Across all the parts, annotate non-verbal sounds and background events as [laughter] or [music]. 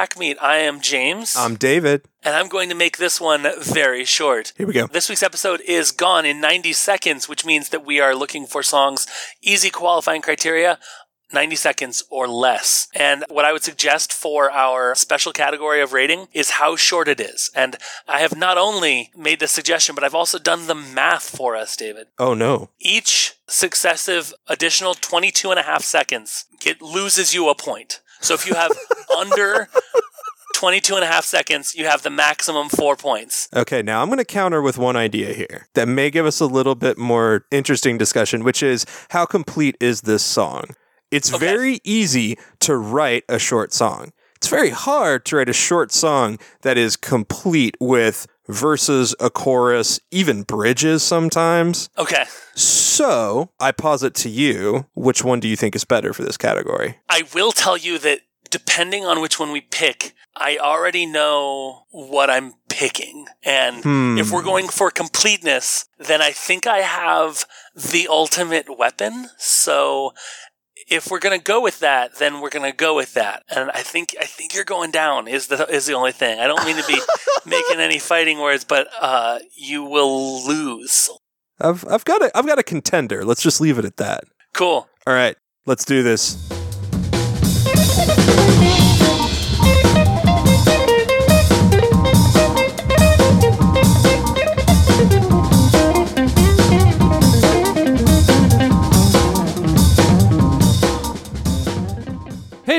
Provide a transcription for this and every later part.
Track Meet. I am James. I'm David. and I'm going to make this one very short. Here we go. This week's episode is gone in 90 seconds, which means that we are looking for songs, easy qualifying criteria, 90 seconds or less. And what I would suggest for our special category of rating is how short it is. And I have not only made the suggestion, but I've also done the math for us, David. Oh no. Each successive additional 22 and a half seconds get, loses you a point. So if you have [laughs] under 22 and a half seconds, you have the maximum four points. Okay, now I'm going to counter with one idea here that may give us a little bit more interesting discussion, which is how complete is this song? It's Okay. very easy to write a short song. It's very hard to write a short song that is complete with verses, a chorus, even bridges sometimes. Okay. So I posit to you, which one do you think is better for this category? I will tell you that depending on which one we pick, I already know what I'm picking. And Hmm. if we're going for completeness, then I think I have the ultimate weapon. So if we're going to go with that, then we're going to go with that. And I think I think you're going down is the is the only thing. I don't mean to be [laughs] making any fighting words, but uh, you will lose. I've I've got a I've got a contender. Let's just leave it at that. Cool. All right, let's do this.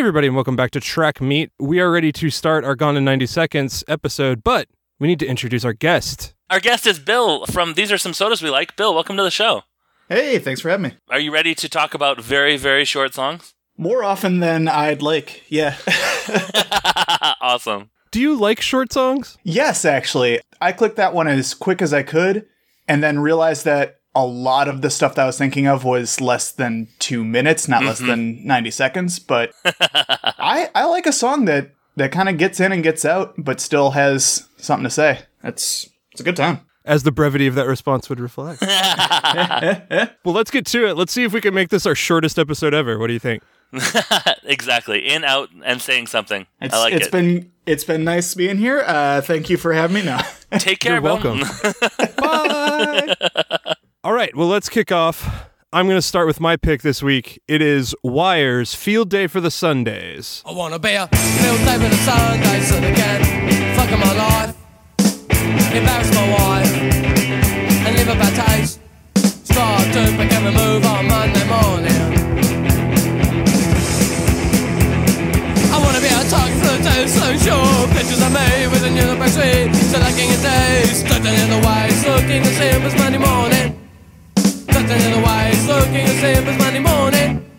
Everybody, and welcome back to Track Meet. We are ready to start our Gone in 90 Seconds episode, but we need to introduce our guest. Our guest is Bill from These Are Some Sodas We Like. Bill, welcome to the show. Hey, thanks for having me. Are you ready to talk about very, very short songs? More often than I'd like. Yeah. [laughs] awesome. Do you like short songs? yes, actually. I clicked that one as quick as I could and then realized that a lot of the stuff that I was thinking of was less than two minutes, not less than 90 seconds. But I, I like a song that, that kind of gets in and gets out, but still has something to say. That's it's a good time. As the brevity of that response would reflect. [laughs] [laughs] well, let's get to it. Let's see if we can make this our shortest episode ever. What do you think? [laughs] exactly. In, out, and saying something. It's, I like it's it. been it's been nice being here. Uh, thank you for having me. Now, Take care, You're Bill. welcome. Bye. All right, well, let's kick off. I'm going to start with my pick this week. It is Wire's Field Day for the Sundays. I wanna be a field day with a Sunday so they can fuck my life, embarrass my wife, and live a bad taste. Start to a move on Monday morning. I wanna be a talk for the day, so sure. Pictures of me with a new so in the looking the same as Monday morning. Waist, looking the same as Monday morning.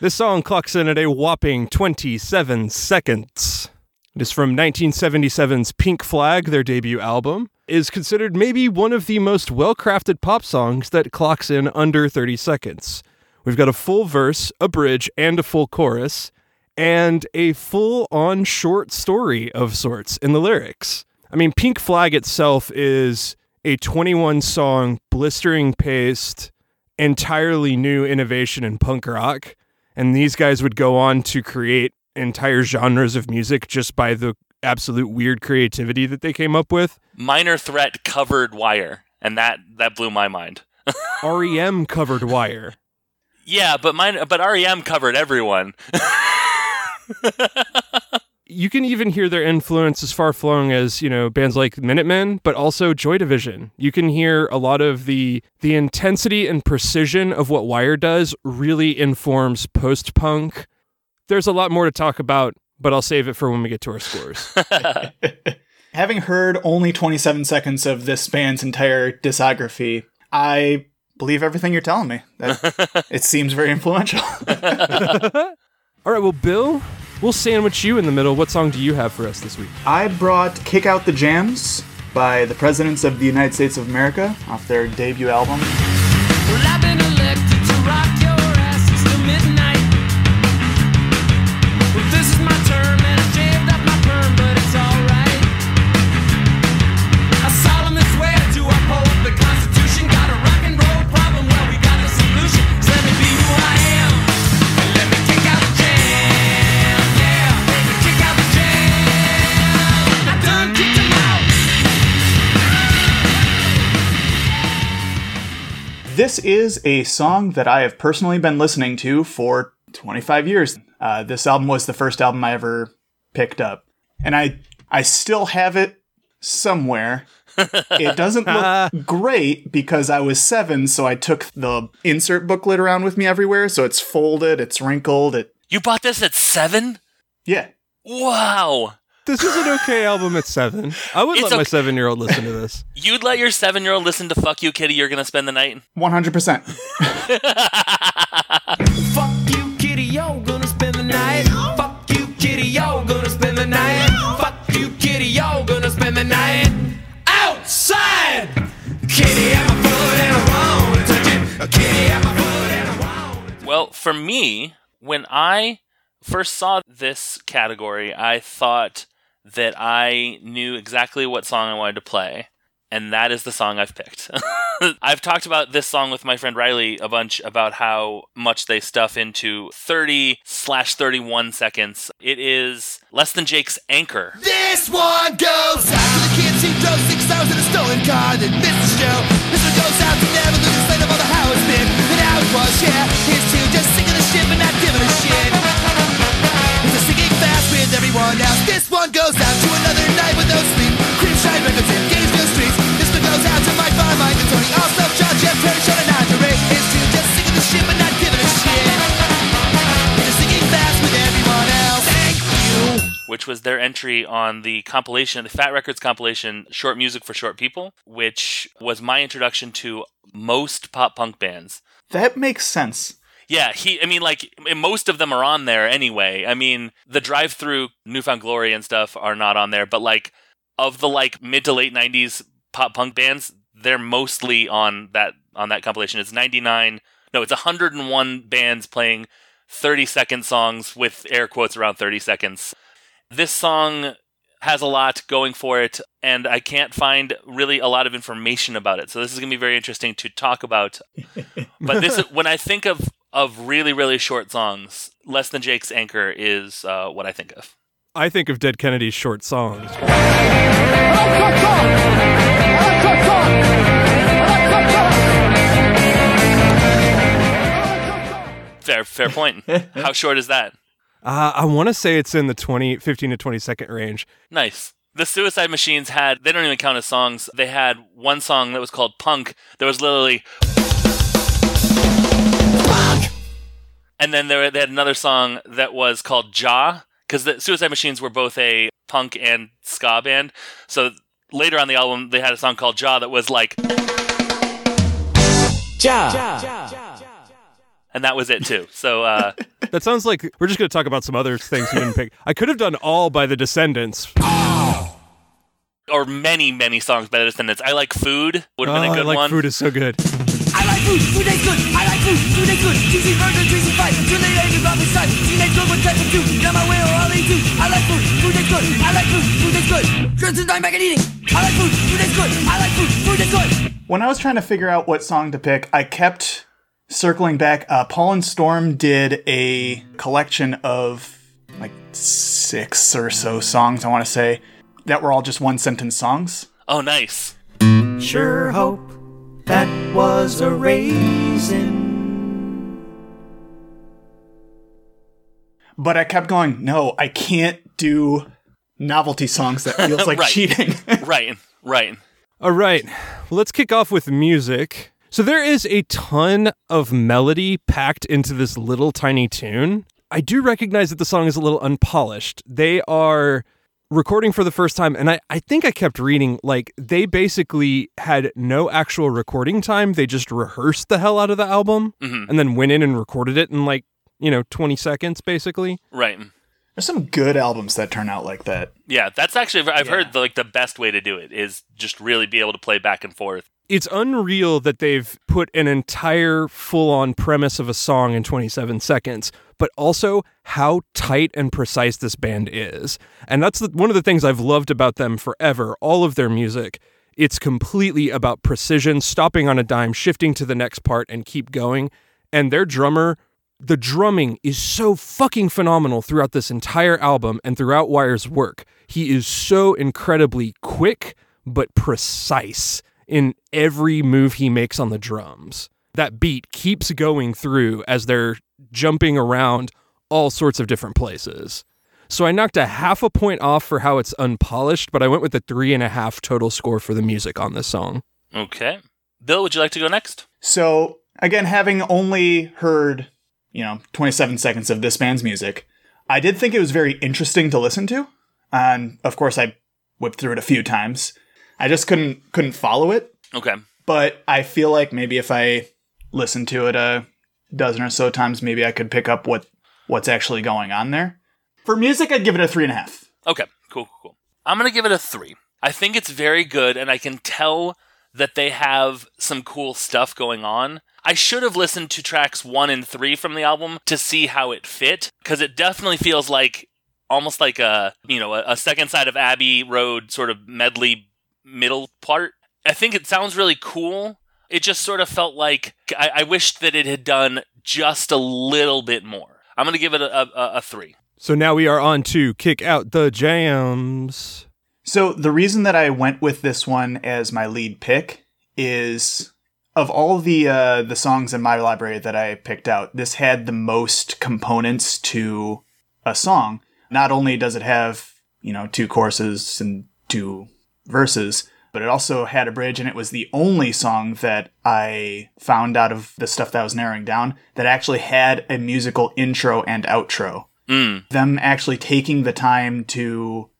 This song clocks in at a whopping 27 seconds. It is from 1977's Pink Flag, their debut album. Is considered maybe one of the most well crafted pop songs that clocks in under 30 seconds. We've got a full verse, a bridge, and a full chorus, and a full on short story of sorts in the lyrics. I mean, Pink Flag itself is a 21 song, blistering paced, entirely new innovation in punk rock. And these guys would go on to create entire genres of music just by the absolute weird creativity that they came up with. Minor Threat covered Wire, and that that blew my mind. [laughs] REM covered Wire. Yeah, but mine, but REM covered everyone. [laughs] You can even hear their influence as far flowing as, you know, bands like Minutemen, but also Joy Division. You can hear a lot of the the intensity and precision of what Wire does really informs post-punk. There's a lot more to talk about, but I'll save it for when we get to our scores. [laughs] [laughs] Having heard only 27 seconds of this band's entire discography, I believe everything you're telling me. That, [laughs] it seems very influential. All right, well, Bill, we'll sandwich you in the middle. What song do you have for us this week? I brought Kick Out the Jams by the Presidents of the United States of America off their debut album. Well, is a song that I have personally been listening to for 25 years. Uh, this album was the first album I ever picked up, and I I still have it somewhere. [laughs] it doesn't look [laughs] great because I was seven, so I took the insert booklet around with me everywhere. So it's folded, it's wrinkled. It You bought this at seven? yeah. Wow. This is an okay album at seven. I would It's let my seven year old listen to this. [laughs] You'd let your seven year old listen to Fuck You Kitty, You're Gonna Spend the Night? 100%. [laughs] Fuck you, kitty, yo, gonna spend the night. Fuck you, kitty, yo, gonna spend the night. Fuck you, kitty, yo, gonna spend the night outside. Kitty at my foot and I wanna touch it. A kitty at my foot and I wanna. Well, for me, when I first saw this category, I thought that I knew exactly what song I wanted to play, and that is the song I've picked. [laughs] I've talked about this song with my friend Riley a bunch about how much they stuff into 30 slash 31 seconds. It is less than Jake's Anchor. This one goes out to the kids who drove six hours in a stolen car that missed the show. This one goes out to never lose sight of all the how it's been and how it was. Yeah, was their entry on the compilation, the Fat Wreck Chords compilation, Short Music for Short People, which was my introduction to most pop punk bands. That makes sense. Yeah, he. I mean, like most of them are on there anyway. I mean, the drive-through, New Found Glory and stuff are not on there, but like of the like mid to late '90s pop punk bands, they're mostly on that on that compilation. It's 99. No, it's 101 bands playing 30 second songs with air quotes around 30 seconds. This song has a lot going for it, and I can't find really a lot of information about it. So this is going to be very interesting to talk about. [laughs] but this, when I think of of really really short songs, less than Jake's Anchor is uh, what I think of. I think of Dead Kennedy's short songs. Fair fair point. [laughs] How short is that? Uh, I want to say it's in the 20, 15 to 20 second range. Nice. The Suicide Machines had, they don't even count as songs. They had one song that was called Punk that was literally. Punk! And then there, they had another song that was called Ja, because the Suicide Machines were both a punk and ska band. So later on the album, they had a song called Ja that was like. And that was it too. So uh, [laughs] That sounds like we're just going to talk about some other things you didn't pick. I could have done all by the Descendents. [gasps] or many, many songs by the Descendents. I like Food would have Oh, been a good like one. food is so good. I like food, food tastes good. I like food, food tastes good. Cheesy burger, cheesy fight. Too late, age about the side. Teenage girl with type of two. Now my way or I'll eat you. I like food, food tastes good. I like food, food tastes good. Crimson time back and eating. I like food, food tastes good. I like food, food tastes good. When I was trying to figure out what song to pick, I kept circling back. Uh, Paul and Storm did a collection of like six or so songs, I want to say, that were all just one sentence songs. Oh, nice. Sure hope that was a raisin. But I kept going, no, I can't do novelty songs. That feels [laughs] like Right. cheating. [laughs] Right, right. All right, well, let's kick off with music. So there is a ton of melody packed into this little tiny tune. I do recognize that the song is a little unpolished. They are recording for the first time, and I, I think I kept reading like they basically had no actual recording time. They just rehearsed the hell out of the album Mhm. and then went in and recorded it in like, you know, 20 seconds basically. Right. There's some good albums that turn out like that. Yeah, that's actually I've Yeah. heard the, like the best way to do it is just really be able to play back and forth. It's unreal that they've put an entire full on premise of a song in 27 seconds, but also how tight and precise this band is. And that's the, one of the things I've loved about them forever. All of their music, it's completely about precision, stopping on a dime, shifting to the next part, and keep going. And their drummer, the drumming is so fucking phenomenal throughout this entire album and throughout Wire's work. He is so incredibly quick, but precise in every move he makes on the drums. that beat keeps going through as they're jumping around all sorts of different places. So I knocked a half a point off for how it's unpolished, but I went with a three and a half total score for the music on this song. Okay. Bill, would you like to go next? So, again, having only heard, you know, 27 seconds of this band's music, I did think it was very interesting to listen to. And of course, I whipped through it a few times. I just couldn't couldn't follow it. Okay. But I feel like maybe if I listened to it a dozen or so times, maybe I could pick up what what's actually going on there. For music, I'd give it a three and a half. Okay. Cool, cool, cool. I'm going to give it a three. I think it's very good, and I can tell that they have some cool stuff going on. I should have listened to tracks one and three from the album to see how it fit, because it definitely feels like almost like a you know a, a second side of Abbey Road sort of medley middle part. I think it sounds really cool. It just sort of felt like I, I wished that it had done just a little bit more. I'm going to give it a, a, a three. So now we are on to kick out the jams. So the reason that I went with this one as my lead pick is of all the uh, the songs in my library that I picked out, this had the most components to a song. Not only does it have you know two choruses and two verses, but it also had a bridge, and it was the only song that I found out of the stuff that I was narrowing down that actually had a musical intro and outro. Mm. Them actually taking the time to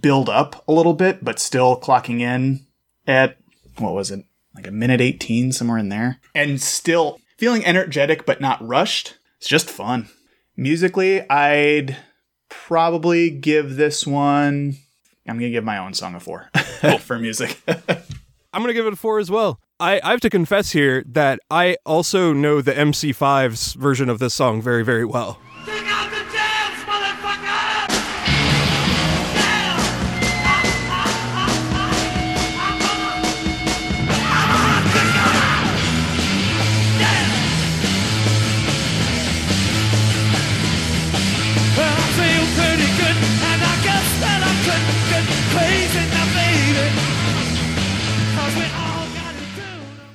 build up a little bit, but still clocking in at what was it, like a minute 18, somewhere in there, and still feeling energetic but not rushed. It's just fun. Musically, I'd probably give this one. I'm gonna give my own song a four [laughs] [laughs] for music. [laughs] I'm going to give it a four as well. I, I have to confess here that I also know the MC5's version of this song very, very well.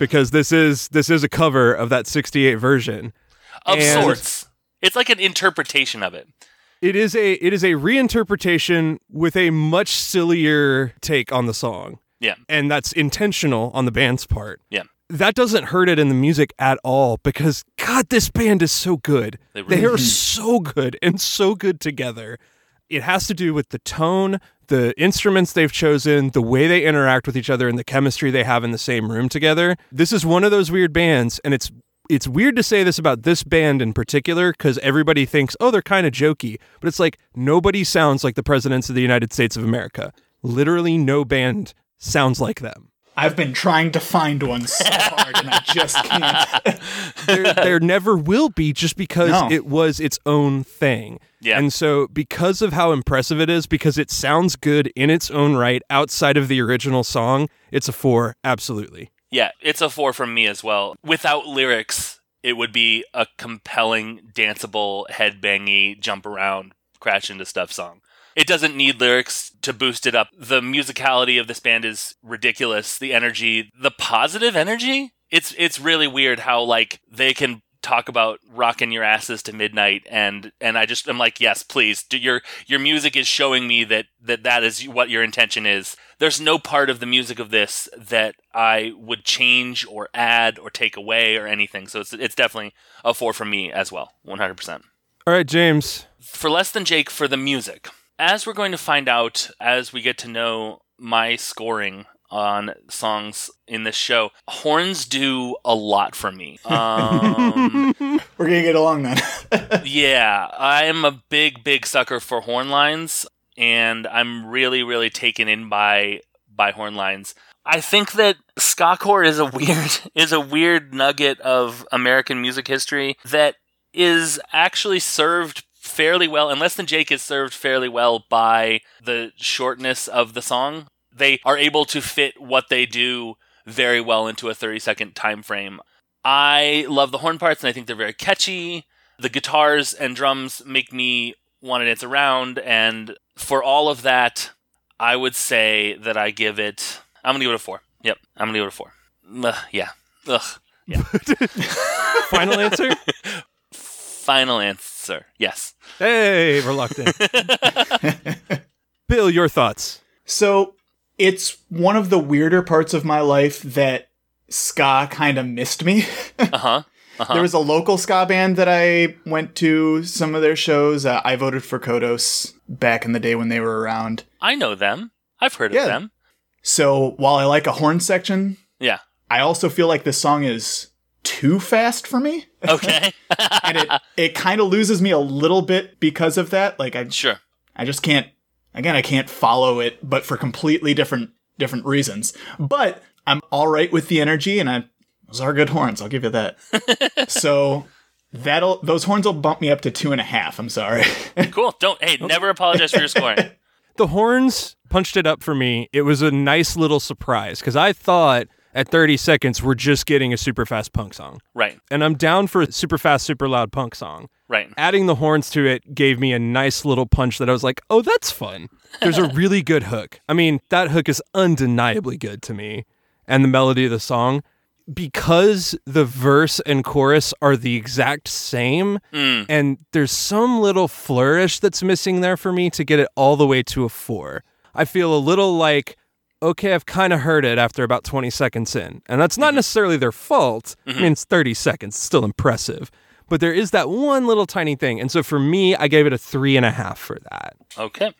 Because this is this is a cover of that 68 version. Of And- sorts. It's like an interpretation of it. It is a it is a reinterpretation with a much sillier take on the song. Yeah. And that's intentional on the band's part. Yeah. That doesn't hurt it in the music at all because god this band is so good. They They, really are so good and so good together. It has to do with the tone, the instruments they've chosen, the way they interact with each other and the chemistry they have in the same room together. This is one of those weird bands and it's it's weird to say this about this band in particular because everybody thinks, oh, they're kind of jokey. But it's like nobody sounds like the presidents of the United States of America. Literally, no band sounds like them. I've been trying to find one so hard and I just can't. [laughs] There, there never will be just because No. it was its own thing. Yeah. And so, because of how impressive it is, because it sounds good in its own right outside of the original song, it's a four, absolutely. Yeah, it's a four from me as well. Without lyrics, it would be a compelling, danceable, headbangy, jump around, crash into stuff song. It doesn't need lyrics to boost it up. The musicality of this band is ridiculous. The energy, the positive energy. It's it's really weird how like they can talk about rocking your asses to midnight and and I just I'm like yes please do your your music is showing me that that that is what your intention is there's no part of the music of this that I would change or add or take away or anything so it's it's definitely a 4 from me as well 100% All right, James. for less than Jake for the music. As we're going to find out as we get to know my scoring on songs in this show, horns do a lot for me. [laughs] Um, We're gonna get along then. [laughs] [laughs] yeah, I'm a big, big sucker for horn lines, and I'm really, really taken in by by horn lines. I think that skacore is a weird is a weird nugget of American music history that is actually served fairly well, and Less Than Jake is served fairly well by the shortness of the song. They are able to fit what they do very well into a 30 second time frame. I love the horn parts and I think they're very catchy. The guitars and drums make me want to dance around, and for all of that, I would say that I give it. I'm gonna give it a four. Yep, I'm gonna give it a four. Ugh, yeah. Ugh. Yeah. [laughs] [laughs] Final answer? [laughs] Final answer. Yes. Hey, reluctant. [laughs] [laughs] Bill, your thoughts? So it's one of the weirder parts of my life that ska kind of missed me. [laughs] Uh huh. There was a local ska band that I went to some of their shows. Uh, I voted for Kodos back in the day when they were around. I know them. I've heard Yeah. of them. So while I like a horn section, Yeah. I also feel like this song is too fast for me. Okay. [laughs] and it, it kind of loses me a little bit because of that. Like I sure. I just can't again I can't follow it but for completely different different reasons. But I'm all right with the energy and I those are good horns, I'll give you that. [laughs] so that'll those horns will bump me up to two and a half. I'm sorry. [laughs] Cool. Don't. Hey, never apologize for your scoring. The horns punched it up for me. It was a nice little surprise because I thought at 30 seconds we're just getting a super fast punk song. Right. And I'm down for a super fast, super loud punk song. Right. Adding the horns to it gave me a nice little punch that I was like, oh, that's fun. There's a [laughs] really good hook. I mean, that hook is undeniably good to me. And the melody of the song, because the verse and chorus are the exact same, Mm. and there's some little flourish that's missing there for me to get it all the way to a four. I feel a little like, okay, I've kind of heard it after about 20 seconds in. And that's not mm-hmm. necessarily their fault. I mm-hmm. mean, it's 30 seconds, still impressive. But there is that one little tiny thing. And so for me, I gave it a three and a half for that. Okay.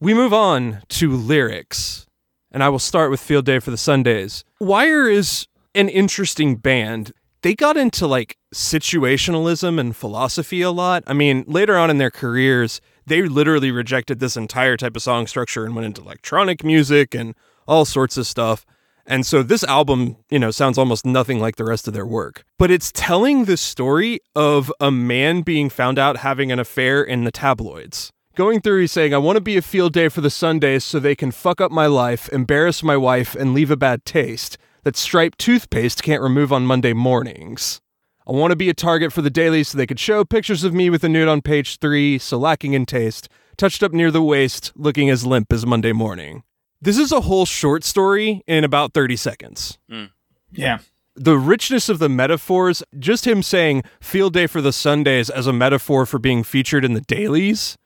We move on to lyrics, and I will start with Field Day for the Sundays. Wire is an interesting band. They got into like situationalism and philosophy a lot. I mean, later on in their careers, they literally rejected this entire type of song structure and went into electronic music and all sorts of stuff. And so this album, you know, sounds almost nothing like the rest of their work. But it's telling the story of a man being found out having an affair in the tabloids. Going through, he's saying, I want to be a field day for the Sundays so they can fuck up my life, embarrass my wife, and leave a bad taste that striped toothpaste can't remove on Monday mornings. I want to be a target for the dailies so they could show pictures of me with a nude on page three, so lacking in taste, touched up near the waist, looking as limp as Monday morning. This is a whole short story in about 30 seconds hmm. yeah. the richness of the metaphors, just him saying field day for the Sundays as a metaphor for being featured in the dailies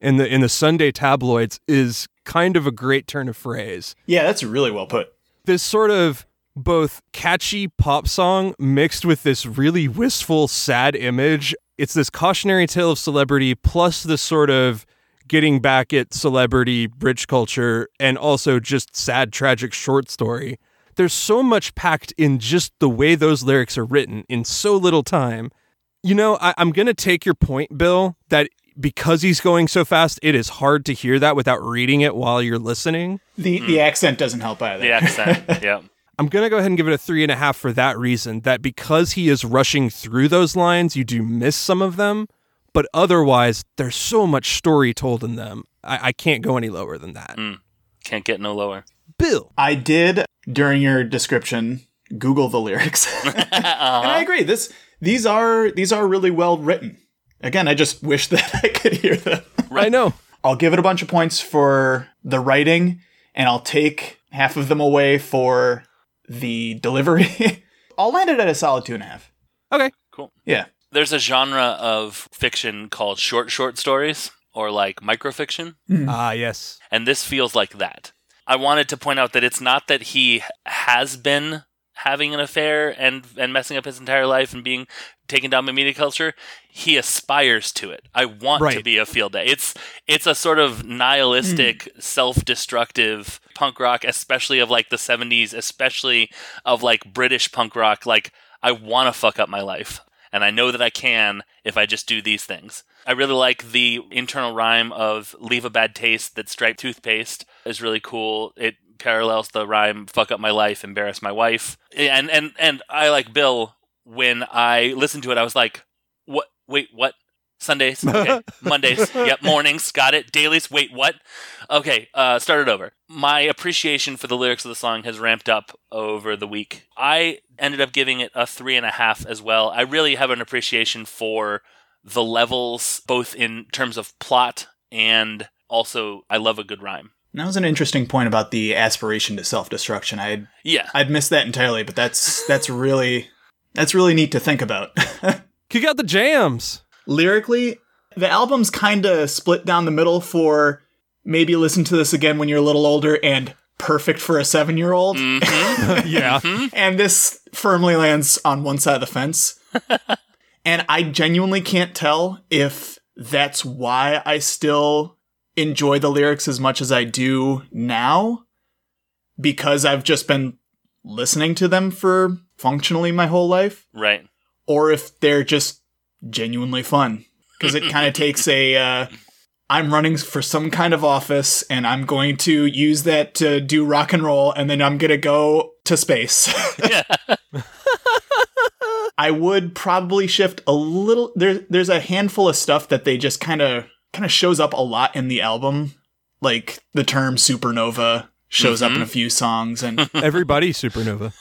in the in the Sunday tabloids is kind of a great turn of phrase. Yeah, that's really well put. This sort of both catchy pop song mixed with this really wistful sad image. It's this cautionary tale of celebrity plus this sort of getting back at celebrity bridge culture and also just sad tragic short story. There's so much packed in just the way those lyrics are written in so little time. You know, I, I'm going to take your point, Bill, that because he's going so fast, it is hard to hear that without reading it while you're listening. The the hmm. accent doesn't help either. The accent. [laughs] yeah. I'm going to go ahead and give it a three and a half for that reason that because he is rushing through those lines, you do miss some of them. But otherwise, there's so much story told in them. I, I can't go any lower than that. Mm. Can't get no lower. Bill. I did during your description Google the lyrics, [laughs] [laughs] uh-huh. and I agree. This these are these are really well written. Again, I just wish [laughs] that I could hear them. I know. I'll give it a bunch of points for the writing, and I'll take half of them away for the delivery. I'll land it at a solid two and a half. Okay. Cool. Yeah. There's a genre of fiction called short short stories or like microfiction, Ah, yes. and this feels like that. I wanted to point out that it's not that he has been having an affair and and messing up his entire life and being taken down by media culture. He aspires to it. I want to be a field day. It's it's a sort of nihilistic, self-destructive punk rock, especially of like the 70s, especially of like British punk rock. Like I want to fuck up my life. And I know that I can if I just do these things. I really like the internal rhyme of leave a bad taste that striped toothpaste is really cool. It parallels the rhyme fuck up my life, embarrass my wife. And and and I like Bill when I listened to it, I was like, What wait, what? Sundays, [laughs] okay. Mondays, yep, mornings, got it. Dailies, wait, what? Okay, uh, start it over. My appreciation for the lyrics of the song has ramped up over the week. I ended up giving it a three and a half as well. I really have an appreciation for the levels, both in terms of plot and also I love a good rhyme. And that was an interesting point about the aspiration to self destruction. I'd Yeah, I'd missed that entirely, but that's that's really That's really neat to think about. [laughs] Kick out the jams. Lyrically, the album's kind of split down the middle for maybe listen to this again when you're a little older and perfect for a seven year old. Mm-hmm. [laughs] yeah. Mm-hmm. and this firmly lands on one side of the fence. [laughs] and I genuinely can't tell if that's why I still enjoy the lyrics as much as I do now because I've just been listening to them for functionally my whole life Right. or if they're just genuinely fun because it kind of [laughs] takes a uh, I'm running for some kind of office and I'm going to use that to do rock and roll and then I'm going to go to space. [laughs] I would probably shift a little there there's a handful of stuff that they just kind of kind of shows up a lot in the album like the term supernova shows up in a few songs and [laughs] Everybody supernova.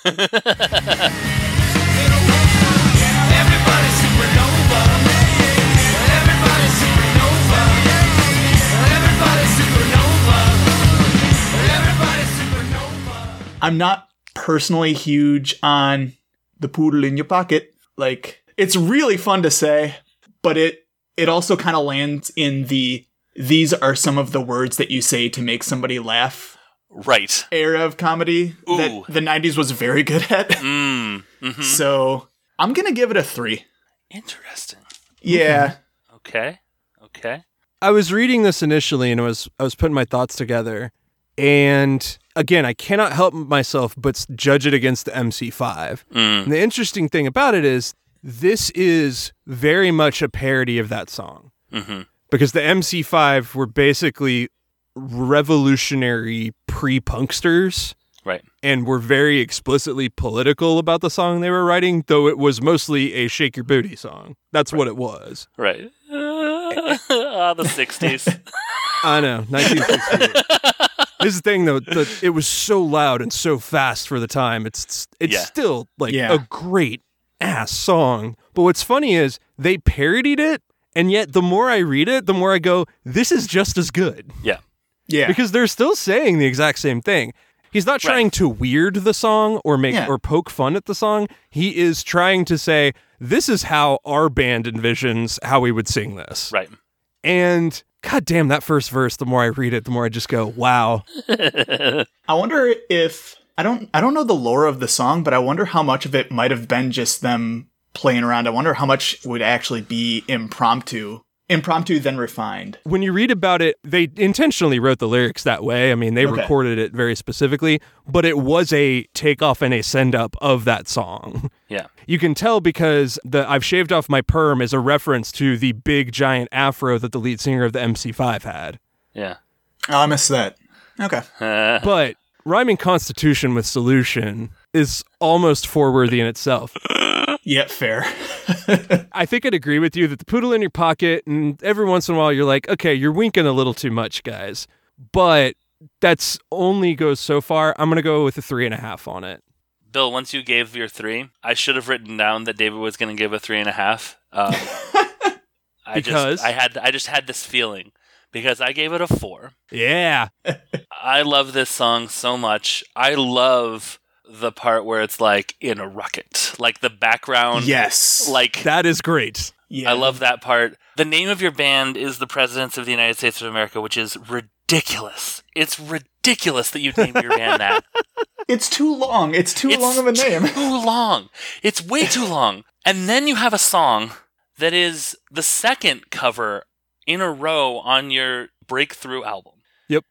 I'm not personally huge on the poodle in your pocket. Like it's really fun to say, but it it also kind of lands in the these are some of the words that you say to make somebody laugh Right. era of comedy Ooh. that the 90s was very good at. Mm. hmm [laughs] so, I'm going to give it a 3. Interesting. Yeah. Okay. Okay. I was reading this initially and I was I was putting my thoughts together and again I cannot help myself but judge it against the MC5. Mm. The interesting thing about it is this is very much a parody of that song. hmm Because the MC5 were basically revolutionary pre-punksters Right. and were very explicitly political about the song they were writing, though it was mostly a shake your booty song. That's what it was. Right. [laughs] ah, the 60s. [laughs] I know, 1968. [laughs] this is the thing though, the, it was so loud and so fast for the time. It's it's Yeah. still like Yeah. a great ass song. But what's funny is they parodied it, and yet the more I read it, the more I go, this is just as good yeah. Yeah. because they're still saying the exact same thing. He's not trying to weird the song or make Yeah. or poke fun at the song. He is trying to say this is how our band envisions how we would sing this. Right. And god damn that first verse, the more I read it, the more I just go, wow. [laughs] I wonder if I don't I don't know the lore of the song, but I wonder how much of it might have been just them playing around. I wonder how much would actually be impromptu. Impromptu then refined. when you read about it, they intentionally wrote the lyrics that way. I mean, they Okay. recorded it very specifically, but it was a takeoff and a send up of that song. Yeah. You can tell because the I've shaved off my perm is a reference to the big giant afro that the lead singer of the MC5 had. Yeah. Oh, I missed that. Okay. But rhyming constitution with solution is almost four worthy in itself. [laughs] Yeah, fair. [laughs] I think I'd agree with you that the poodle in your pocket, and every once in a while you're like, okay, you're winking a little too much, guys. But that's only goes so far. I'm gonna go with a three and a half on it. Bill, once you gave your three, I should have written down that David was going to give a three and a half. Um, [laughs] I Because? just, I had, I just had this feeling because I gave it a four. Yeah, I love this song so much. I love the part where it's like in a rocket, like the background. yes. Like that is great. yeah. I love that part. The name of your band is the Presidents of the United States of America, which is ridiculous. It's ridiculous that you named your band that. [laughs] It's too long. It's too It's long of a name. Too [laughs] long. It's way too [laughs] long. And then you have a song that is the second cover in a row on your breakthrough album. Yep.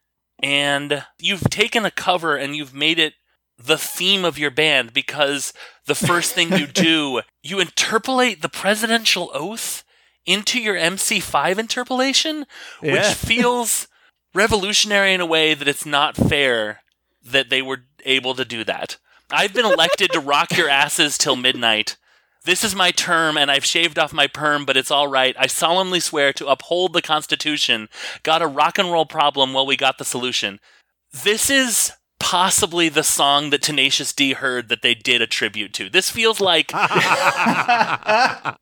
And you've taken a cover and you've made it the theme of your band because the first thing you [laughs] do, you interpolate the presidential oath into your MC5 interpolation, which Yeah. [laughs] feels revolutionary in a way that it's not fair that they were able to do that. I've been elected to rock your asses till midnight. This is my term, and I've shaved off my perm, but it's all right. I solemnly swear to uphold the Constitution. Got a rock and roll problem, well, we got the solution. This is possibly the song that Tenacious D heard that they did a tribute to. This feels like. [laughs] I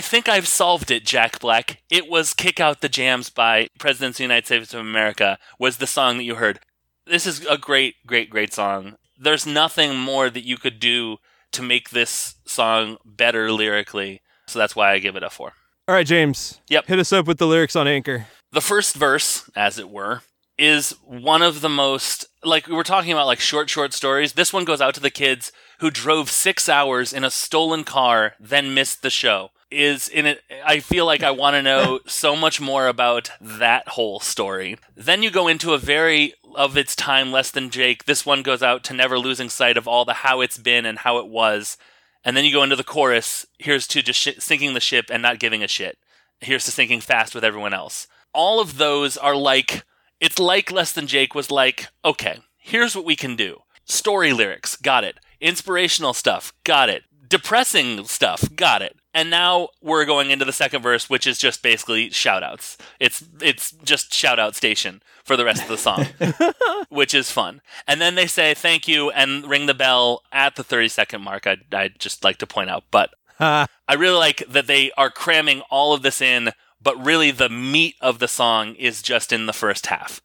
think I've solved it, Jack Black. It was Kick Out the Jams by Presidents of the United States of America, was the song that you heard. This is a great, great, great song. There's nothing more that you could do to make this song better lyrically. So that's why I give it a four. All right, James. Yep. Hit us up with the lyrics on Anchor. The first verse, as it were, is one of the most like we were talking about like short short stories. This one goes out to the kids who drove 6 hours in a stolen car then missed the show. Is in it I feel like I want to know [laughs] so much more about that whole story. Then you go into a very of its time less than Jake. This one goes out to never losing sight of all the how it's been and how it was. And then you go into the chorus. Here's to just sh- sinking the ship and not giving a shit. Here's to sinking fast with everyone else. All of those are like it's like Less Than Jake was like, okay, here's what we can do. Story lyrics, got it. Inspirational stuff, got it. Depressing stuff, got it. And now we're going into the second verse, which is just basically shout outs. It's it's just shout out station for the rest of the song. [laughs] which is fun. And then they say thank you and ring the bell at the 30 second mark. I'd, I'd just like to point out. But. [laughs] I really like that they are cramming all of this in, but really the meat of the song is just in the first half.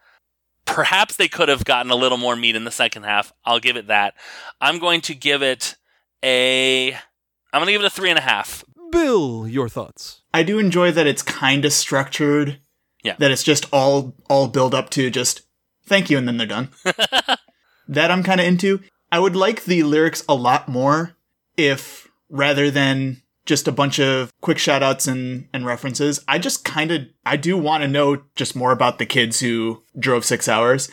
Perhaps they could have gotten a little more meat in the second half. I'll give it that. I'm going to give it a. I'm going to give it a three and a half. Bill, your thoughts. I do enjoy that it's kind of structured. Yeah. That it's just all all build up to just thank you and then they're done. [laughs] that I'm kind of into. I would like the lyrics a lot more if rather than just a bunch of quick shout outs and, and references, I just kind of I do want to know just more about the kids who drove 6 hours.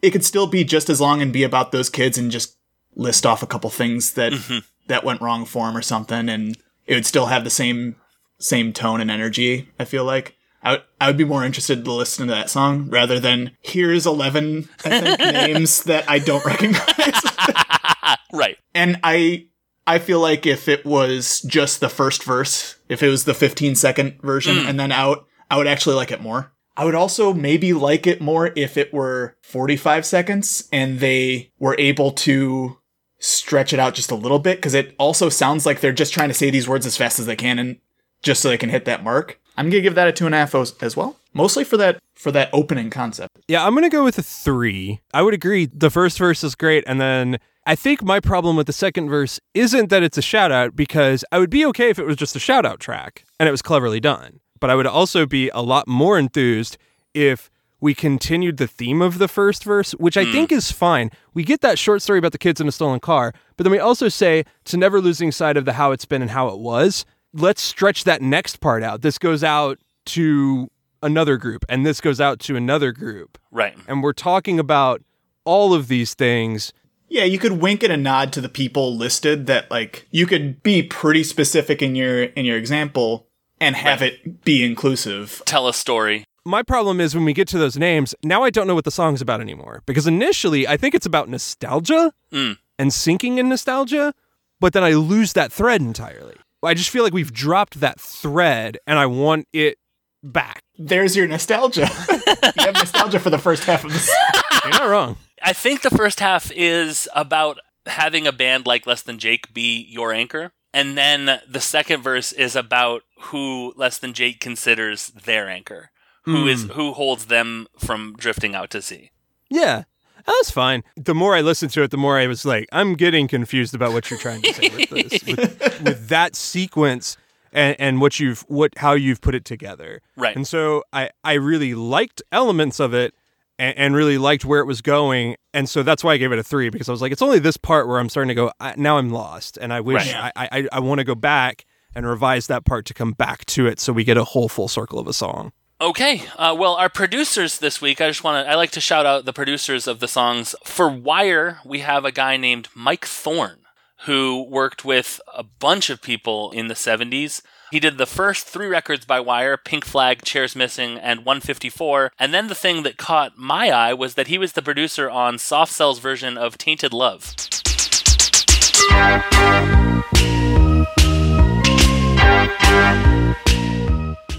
It could still be just as long and be about those kids and just list off a couple things that mm-hmm. that went wrong for them or something and it would still have the same same tone and energy. I feel like I would, I would be more interested to listen to that song rather than here's eleven I think [laughs] names that I don't recognize. [laughs] Right. and I I feel like if it was just the first verse, if it was the 15 second version mm. and then out, I would actually like it more. I would also maybe like it more if it were 45 seconds and they were able to stretch it out just a little bit because it also sounds like they're just trying to say these words as fast as they can and just so they can hit that mark. I'm gonna give that a two and a half as well, mostly for that for that opening concept. Yeah, I'm going to go with a three. I would agree. The first verse is great. And then I think my problem with the second verse isn't that it's a shout out because I would be okay if it was just a shout out track and it was cleverly done. But I would also be a lot more enthused if we continued the theme of the first verse, which I hmm. think is fine. We get that short story about the kids in a stolen car, but then we also say to never losing sight of the how it's been and how it was. Let's stretch that next part out. This goes out to another group, and this goes out to another group. Right. And we're talking about all of these things. Yeah, you could wink and a nod to the people listed that like you could be pretty specific in your in your example and have it be inclusive. Tell a story. My problem is when we get to those names, now I don't know what the song's about anymore. Because initially, I think it's about nostalgia Mm. and sinking in nostalgia, but then I lose that thread entirely. I just feel like we've dropped that thread and I want it back. There's your nostalgia. [laughs] you have nostalgia for the first half of this. [laughs] You're not wrong. I think the first half is about having a band like Less Than Jake be your anchor. And then the second verse is about who Less Than Jake considers their anchor. Who is hmm. who holds them from drifting out to sea. Yeah, that's fine. The more I listened to it, the more I was like, I'm getting confused about what you're trying to say with this, with, [laughs] with that sequence and, and what you've what how you've put it together. Right. And so I I really liked elements of it and, and really liked where it was going, and so that's why I gave it a three because I was like, it's only this part where I'm starting to go. I, now I'm lost, and I wish Right. I I, I want to go back and revise that part to come back to it so we get a whole full circle of a song. Okay. Uh, well, our producers this week, I just want to, I like to shout out the producers of the songs. For Wire, we have a guy named Mike Thorne who worked with a bunch of people in the 70s. He did the first three records by Wire Pink Flag, Chairs Missing, and 154. And then the thing that caught my eye was that he was the producer on Soft Cell's version of Tainted Love.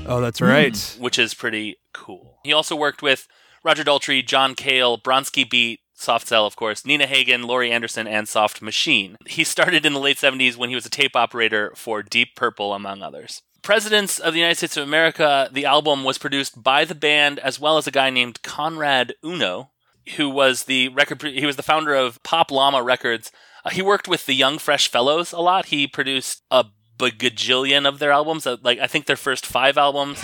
Oh, that's right. which is pretty cool. He also worked with Roger Daltrey, John Cale, Bronski Beat, Soft Cell, of course, Nina Hagen, Laurie Anderson, and Soft Machine. He started in the late 70s when he was a tape operator for Deep Purple, among others. Presidents of the United States of America, the album was produced by the band as well as a guy named Conrad Uno, who was the record, he was the founder of Pop Llama Records, Uh, he worked with the Young Fresh Fellows a lot. He produced a bagajillion of their albums. uh, Like I think their first five albums.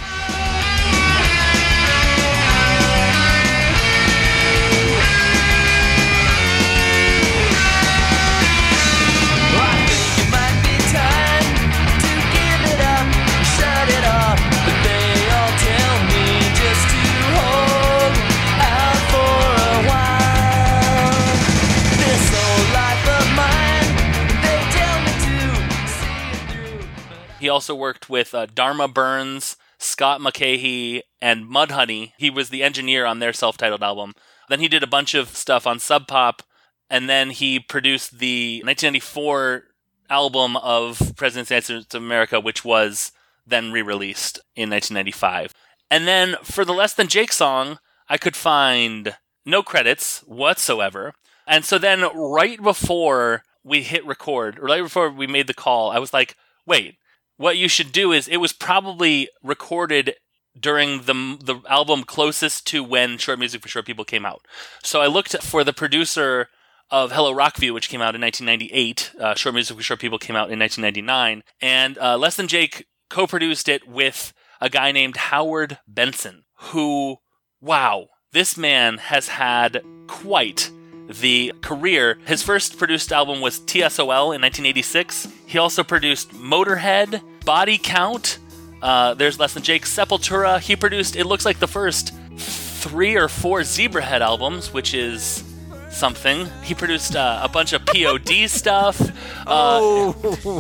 He also worked with uh, Dharma Bums, Scott McCaughey, and Mudhoney. He was the engineer on their self-titled album. Then he did a bunch of stuff on Sub Pop, and then he produced the 1994 album of President's Answer to America, which was then re-released in 1995. And then for the Less Than Jake song, I could find no credits whatsoever. And so then right before we hit record, or right before we made the call, I was like, wait, what you should do is it was probably recorded during the the album closest to when Short Music for Short People came out. So I looked for the producer of Hello Rockview, which came out in 1998. Uh, Short Music for Short People came out in 1999, and uh, Less Than Jake co-produced it with a guy named Howard Benson, who, wow, this man has had quite the career. His first produced album was TSOL in 1986. He also produced Motorhead, Body Count. Uh, there's Less Than Jake, Sepultura. He produced, it looks like the first three or four Zebrahead albums, which is something. He produced uh, a bunch of POD [laughs] stuff. Uh,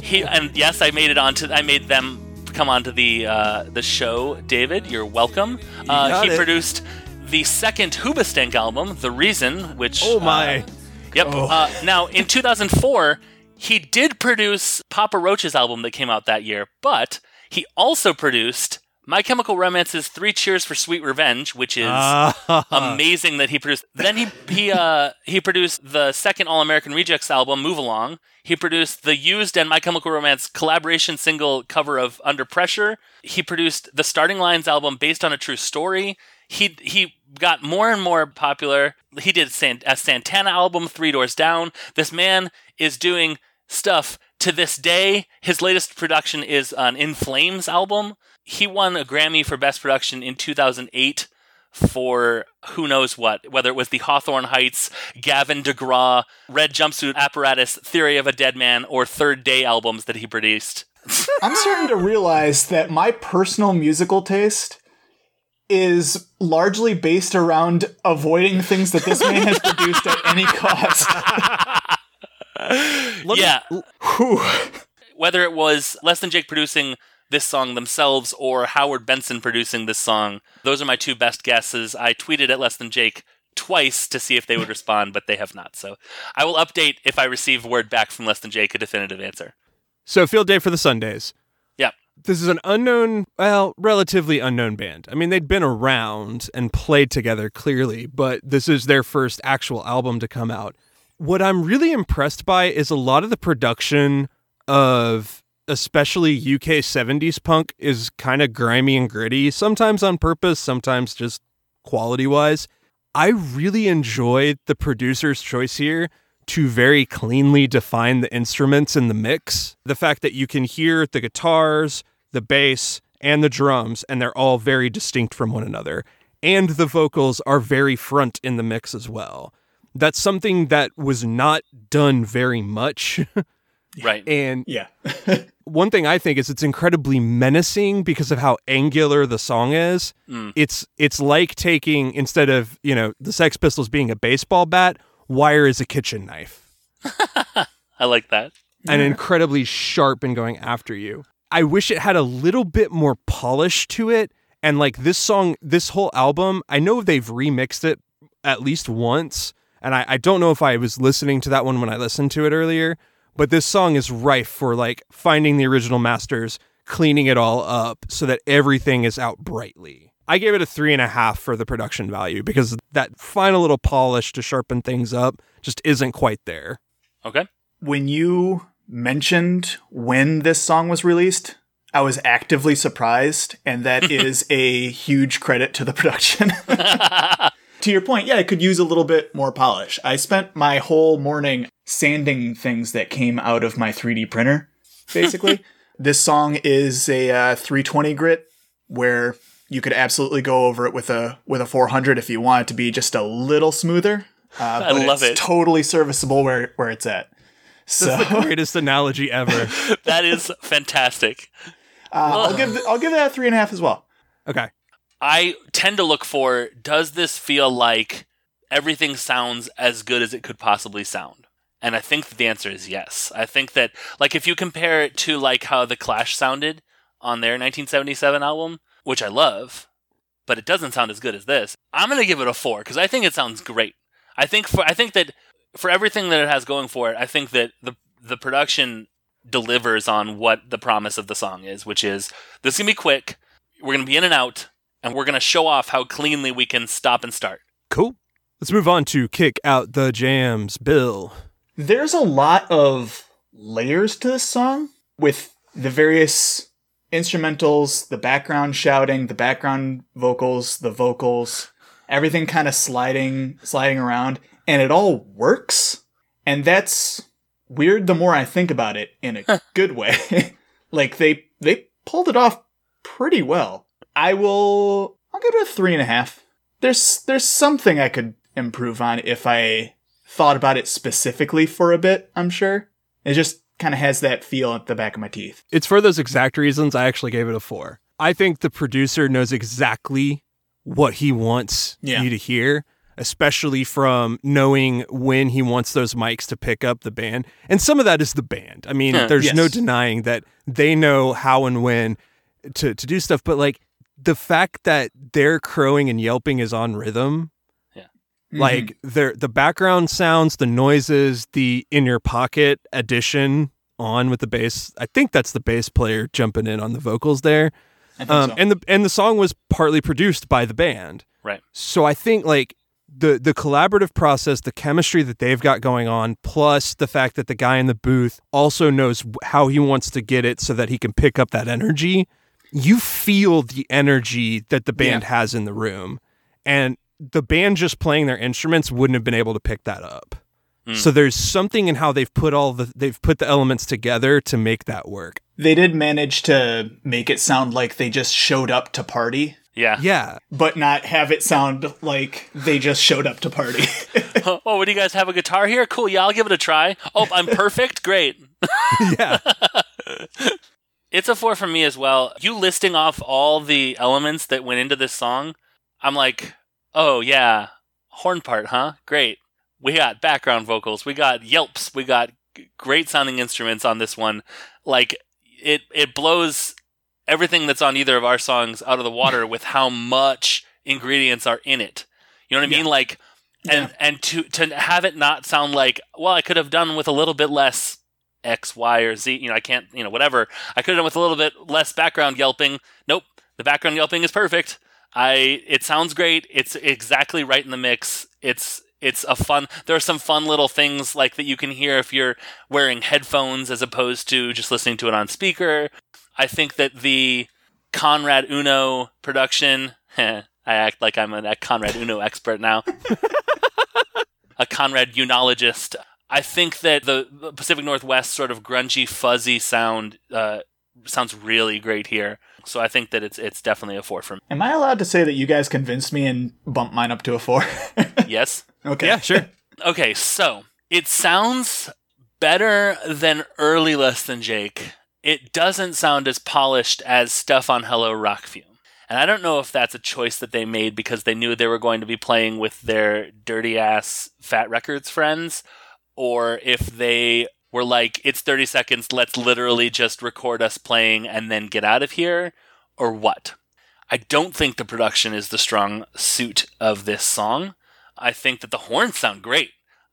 he and yes, I made it onto. I made them come onto the uh, the show. David, you're welcome. Uh, got he it. produced the second Hoobastank album, The Reason, which Oh my. uh, Yep. Uh, now, in 2004, he did produce Papa Roach's album that came out that year, but he also produced My Chemical Romance's Three Cheers for Sweet Revenge, which is Ah. amazing that he produced. Then he he uh he produced the second All American Rejects album, Move Along. He produced the Used and My Chemical Romance collaboration single cover of Under Pressure. He produced the Starting Lines album based on a true story. He he got more and more popular. He did a Santana album, Three Doors Down. This man is doing stuff to this day. His latest production is an In Flames album. He won a Grammy for Best Production in 2008 for who knows what, whether it was the Hawthorne Heights, Gavin DeGraw, Red Jumpsuit Apparatus, Theory of a Dead Man, or Third Day albums that he produced. [laughs] I'm starting to realize that my personal musical taste is largely based around avoiding things that this man has produced at any cost. [laughs] yeah, Whew. whether it was Less Than Jake producing this song themselves or Howard Benson producing this song, those are my two best guesses. I tweeted at Less Than Jake twice to see if they would [laughs] respond, but they have not. So I will update if I receive word back from Less Than Jake a definitive answer. So field day for the Sundays. Yep. This is an unknown, well, relatively unknown band. I mean, they'd been around and played together clearly, but this is their first actual album to come out. What I'm really impressed by is a lot of the production of especially UK 70s punk is kind of grimy and gritty, sometimes on purpose, sometimes just quality wise. I really enjoyed the producer's choice here to very cleanly define the instruments in the mix. The fact that you can hear the guitars, the bass, and the drums, and they're all very distinct from one another. And the vocals are very front in the mix as well. That's something that was not done very much. [laughs] Right. and Yeah. [laughs] one thing I think is it's incredibly menacing because of how angular the song is. Mm. It's it's like taking instead of you know the Sex Pistols being a baseball bat, wire is a kitchen knife, [laughs] I like that. and incredibly sharp and going after you. I wish it had a little bit more polish to it, and like this song, this whole album, I know they've remixed it at least once, and I, I don't know if I was listening to that one when I listened to it earlier, but this song is rife for like finding the original masters, cleaning it all up so that everything is out brightly. I gave it a three and a half for the production value because that final little polish to sharpen things up just isn't quite there. Okay. when you mentioned when this song was released, I was actively surprised, and that [laughs] is a huge credit to the production. [laughs] to your point, yeah, it could use a little bit more polish. I spent my whole morning sanding things that came out of my 3D printer, basically. [laughs] this song is a uh, 320 grit where you could absolutely go over it with a with a 400 if you want it to be just a little smoother. Uh, [laughs] I love it's it. Totally serviceable where where it's at. So That's the [laughs] greatest analogy ever. That is fantastic. uh, I'll give I'll give that a three and a half as well. Okay. I tend to look for does this feel like everything sounds as good as it could possibly sound? And I think the answer is yes. I think that like if you compare it to like how the Clash sounded on their 1977 album, which I love, but it doesn't sound as good as this. I'm going to give it a 4 cuz I think it sounds great. I think for I think that for everything that it has going for it, I think that the the production delivers on what the promise of the song is, which is this is going to be quick. We're going to be in and out and we're going to show off how cleanly we can stop and start. Cool. Let's move on to kick out the jams, Bill. There's a lot of layers to this song with the various instrumentals, the background shouting, the background vocals, the vocals, everything kind of sliding sliding around and it all works. And that's weird the more I think about it in a [laughs] good way. [laughs] like they they pulled it off pretty well. I will I'll give it a three and a half. There's there's something I could improve on if I thought about it specifically for a bit, I'm sure. It just kind of has that feel at the back of my teeth. It's for those exact reasons I actually gave it a four. I think the producer knows exactly what he wants Yeah. you to hear, especially from knowing when he wants those mics to pick up the band. And some of that is the band. I mean, Huh. there's no denying that they know how and when to, to do stuff, but like the fact that their crowing and yelping is on rhythm Mm-hmm. like the the background sounds, the noises, the in your pocket addition on with the bass. I think that's the bass player jumping in on the vocals there. I think Um, so. and the and the song was partly produced by the band. Right. So I think like the the collaborative process, the chemistry that they've got going on, plus the fact that the guy in the booth also knows how he wants to get it so that he can pick up that energy. You feel the energy that the band has in the room. And the band just playing their instruments wouldn't have been able to pick that up. Mm. So there's something in how they've put all the they've put the elements together to make that work. they did manage to make it sound like they just showed up to party, Yeah. Yeah. but not have it sound like they just showed up to party. [laughs] oh, oh what do you guys have a guitar here? Cool. Yeah, I'll give it a try. Oh, I'm perfect. Great. [laughs] Yeah. [laughs] It's a four for me as well. You listing off all the elements that went into this song, I'm like, oh yeah, horn part, huh? Great. We got background vocals, we got yelps, we got great sounding instruments on this one. Like it, it blows everything that's on either of our songs out of the water with how much ingredients are in it. You know what I mean? Like, and and to to have it not sound like, well, I could have done with a little bit less X, Y, or Z. You know, I can't, you know, whatever. I could have done with a little bit less background yelping. Nope, the background yelping is perfect. I, it sounds great. It's exactly right in the mix. It's, it's a fun. There are some fun little things like that you can hear if you're wearing headphones as opposed to just listening to it on speaker. I think that the Conrad Uno production. [laughs] I act like I'm a Conrad Uno expert now. [laughs] a Conrad unologist. I think that the, the Pacific Northwest sort of grungy, fuzzy sound uh, sounds really great here. So I think that it's it's definitely a four for me. Am I allowed to say that you guys convinced me and bumped mine up to a four? [laughs] Yes. okay. Yeah, sure. [laughs] Okay, so it sounds better than early Less Than Jake. It doesn't sound as polished as stuff on Hello Rockview. And I don't know if that's a choice that they made because they knew they were going to be playing with their dirty ass Fat Wreck Chords friends, or if they were like, it's 30 seconds, let's literally just record us playing and then get out of here, or what. I don't think the production is the strong suit of this song. I think that the horns sound great.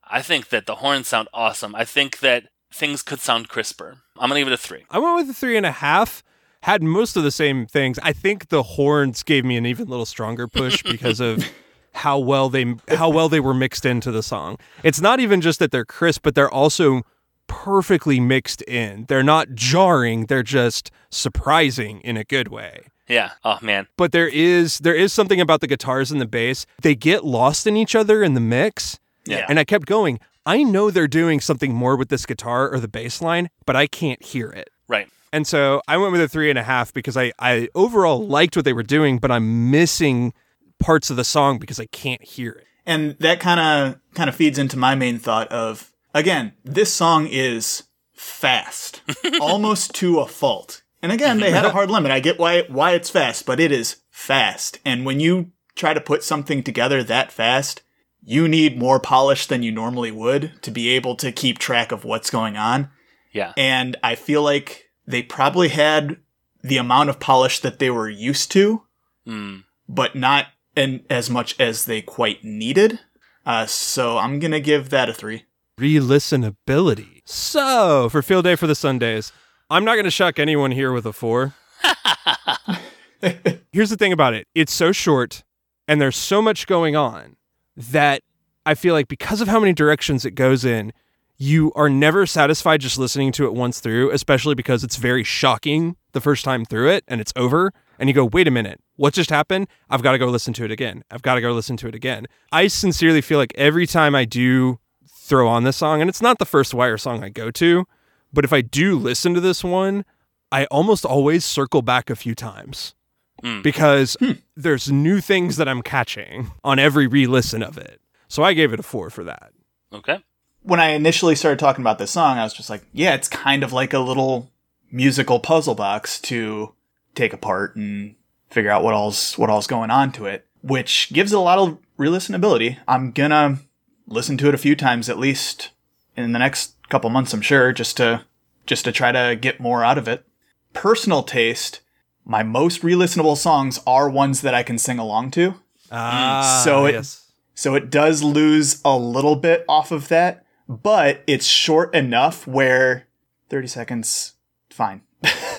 I think that the horns sound awesome. I think that things could sound crisper. I'm gonna give it a three. I went with a three and a half. Had most of the same things. I think the horns gave me an even little stronger push because of [laughs] how well they how well they were mixed into the song. It's not even just that they're crisp, but they're also perfectly mixed in. They're not jarring. They're just surprising in a good way. Yeah. Oh man. but there is there is something about the guitars and the bass. They get lost in each other in the mix. Yeah. And I kept going. I know they're doing something more with this guitar or the bass line, but I can't hear it. Right. And so I went with a three and a half because I, I overall liked what they were doing, but I'm missing parts of the song because I can't hear it. And that kind of kind of feeds into my main thought of again, this song is fast, [laughs] almost to a fault. And again, they had a hard limit. I get why why it's fast, but it is fast. And when you try to put something together that fast, you need more polish than you normally would to be able to keep track of what's going on. Yeah. And I feel like they probably had the amount of polish that they were used to, Mm. but not in as much as they quite needed. Uh, so I'm gonna give that a three. Re-listenability. So for field day for the Sundays, I'm not going to shock anyone here with a four. [laughs] Here's the thing about it: it's so short, and there's so much going on that I feel like because of how many directions it goes in, you are never satisfied just listening to it once through, especially because it's very shocking the first time through it and it's over. And you go, wait a minute, what just happened? I've got to go listen to it again. I've got to go listen to it again. I sincerely feel like every time I do throw on this song, and it's not the first Wire song I go to, but if I do listen to this one, I almost always circle back a few times Mm. because there's new things that I'm catching on every re listen of it. So I gave it a four for that. Okay. When I initially started talking about this song, I was just like, yeah, it's kind of like a little musical puzzle box to take apart and figure out what all's what all's going on to it, which gives it a lot of re-listenability. I'm gonna listen to it a few times at least in the next couple months, I'm sure, just to just to try to get more out of it. Personal taste, my most re-listenable songs are ones that I can sing along to. Ah, So it- yes. So it does lose a little bit off of that, but it's short enough where 30 seconds, fine.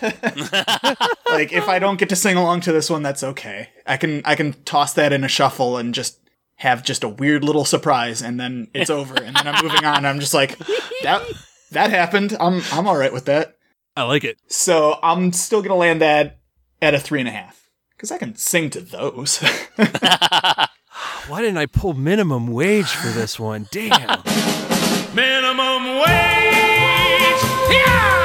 [laughs] like if I don't get to sing along to this one, that's okay. I can I can toss that in a shuffle and just have just a weird little surprise and then it's over and then I'm moving on. I'm just like that that happened. I'm I'm all right with that. I like it. So I'm still gonna land that at a three and a half. Because I can sing to those. [laughs] Why didn't I pull minimum wage for this one? Damn. [laughs] Minimum wage. Yeah!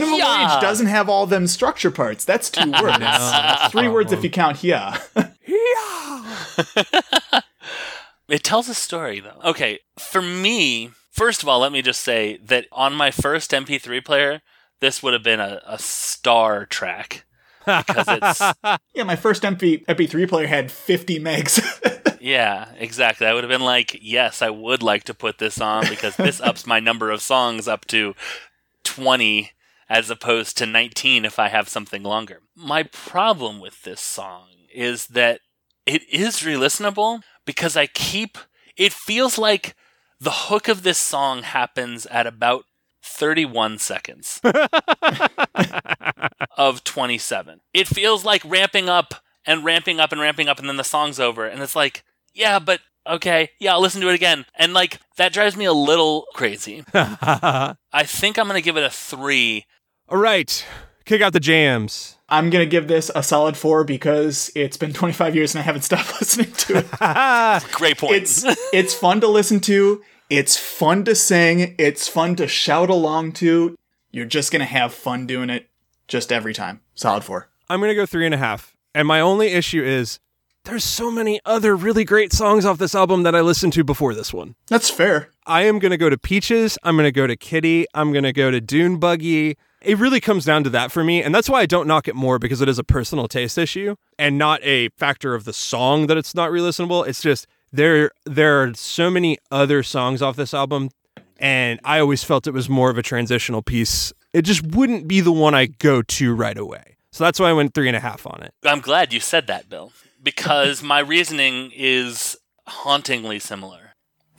Minimum Yeah. wage doesn't have all them structure parts. That's two [laughs] words. Three words if you count yeah. [laughs] [laughs] It tells a story, though. Okay, for me, first of all, let me just say that on my first MP3 player, this would have been a, a star track because it's yeah, my first MP MP3 player had 50 megs. yeah, exactly. I would have been like, yes, I would like to put this on because this ups my number of songs up to twenty as opposed to nineteen if I have something longer. My problem with this song is that it is re-listenable because I keep it feels like the hook of this song happens at about 31 seconds [laughs] of 27. It feels like ramping up and ramping up and ramping up and then the song's over and it's like, yeah, but okay, yeah, I'll listen to it again. And like that drives me a little crazy. [laughs] I think I'm going to give it a 3. Right. Kick out the jams. I'm gonna give this a solid four because it's been 25 years and I haven't [laughs] stopped listening to it. [laughs] Great point. It's it's fun to listen to. It's fun to sing. It's fun to shout along to. You're just gonna have fun doing it just every time. Solid four. I'm going to go three and a half. And my only issue is there's so many other really great songs off this album that I listened to before this one. That's fair. I am going to go to Peaches. I'm going to go to Kitty. I'm going to go to Dune Buggy. It really comes down to that for me. And that's why I don't knock it more because it is a personal taste issue and not a factor of the song that it's not re listenable. It's just there, there are so many other songs off this album. And I always felt it was more of a transitional piece. It just wouldn't be the one I go to right away. So that's why I went three and a half on it. I'm glad you said that, Bill, because my reasoning is hauntingly similar. [laughs]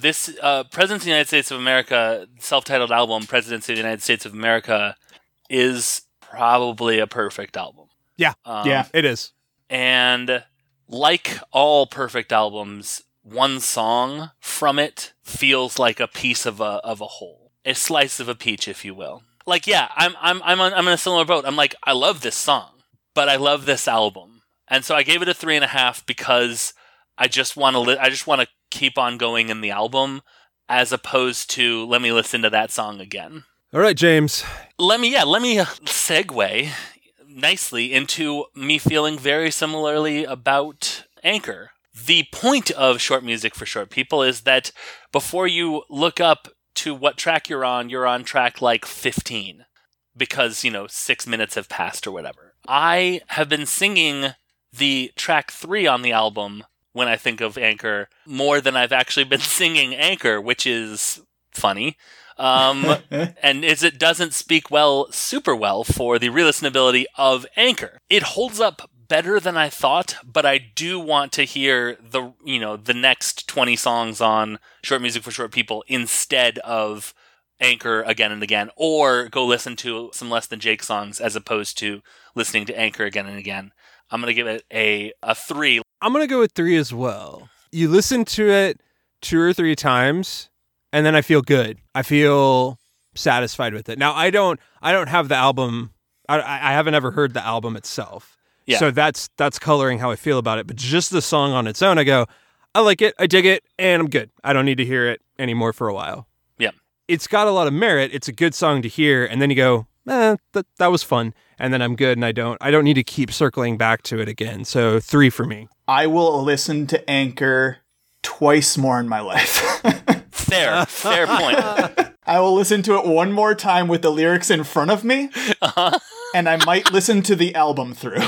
this uh, Presidents of the United States of America self-titled album, Presidency of the United States of America, is probably a perfect album. Yeah. Um, Yeah. It is. and like all perfect albums, one song from it feels like a piece of a of a whole, a slice of a peach, if you will. Like, yeah, I'm I'm I'm on, I'm in a similar boat. I'm like, I love this song, but I love this album, and so I gave it a three and a half because I just want to li- I just want to keep on going in the album, as opposed to let me listen to that song again. All right, James. Let me yeah, let me uh, segue nicely into me feeling very similarly about Anchor. The point of short music for short people is that before you look up to what track you're on, you're on track like 15 because, you know, six minutes have passed or whatever. I have been singing the track three on the album when I think of Anchor more than I've actually been [laughs] singing Anchor, which is funny. Um, [laughs] and is it doesn't speak well, super well for the re-listenability of Anchor. It holds up better than I thought, but I do want to hear the you know the next twenty songs on short music for short people instead of Anchor again and again, or go listen to some less than Jake songs as opposed to listening to Anchor again and again. I'm gonna give it a a three. I'm going to go with three as well. You listen to it two or three times, and then I feel good. I feel satisfied with it. Now, I don't, I don't have the album. I, I haven't ever heard the album itself. Yeah. So that's that's coloring how I feel about it. But just the song on its own, I go, I like it, I dig it, and I'm good. I don't need to hear it anymore for a while. Yeah. It's got a lot of merit. It's a good song to hear, and then you go, eh, that that was fun, and then I'm good, and I don't I don't need to keep circling back to it again. So three for me. I will listen to Anchor twice more in my life. [laughs] Fair, fair point. [laughs] I will listen to it one more time with the lyrics in front of me, uh-huh. and I might listen to the album through. [laughs]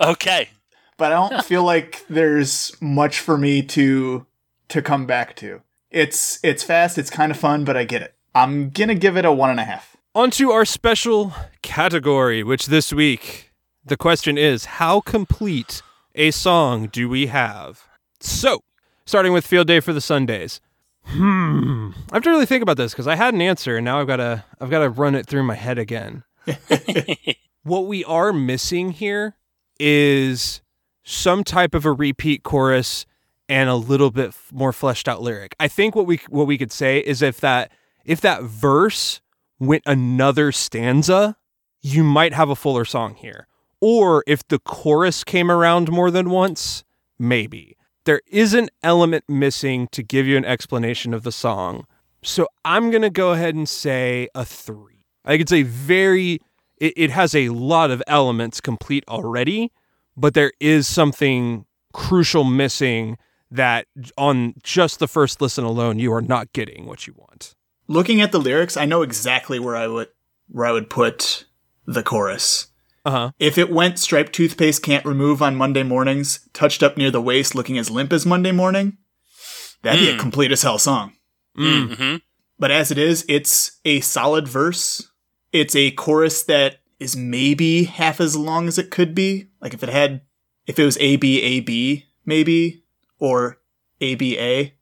Okay. but I don't feel like there's much for me to to come back to. It's it's fast, it's kind of fun, but I get it. I'm gonna give it a one and a half. On to our special category, which this week the question is how complete a song do we have? So, starting with Field Day for the Sundays. Hmm. I have to really think about this because I had an answer and now I've got to I've got to run it through my head again. [laughs] what we are missing here is some type of a repeat chorus and a little bit f- more fleshed out lyric. I think what we what we could say is if that if that verse went another stanza, you might have a fuller song here. Or if the chorus came around more than once, maybe. There is an element missing to give you an explanation of the song. So I'm going to go ahead and say a three. I it's a very, it, it has a lot of elements complete already, but there is something crucial missing that on just the first listen alone, you are not getting what you want. Looking at the lyrics, I know exactly where I would where I would put the chorus. Uh huh. If it went striped toothpaste can't remove on Monday mornings, touched up near the waist, looking as limp as Monday morning, that'd be a complete as hell song. Mm-hmm. But as it is, it's a solid verse. It's a chorus that is maybe half as long as it could be. Like if it had, if it was A B A B maybe, or A B A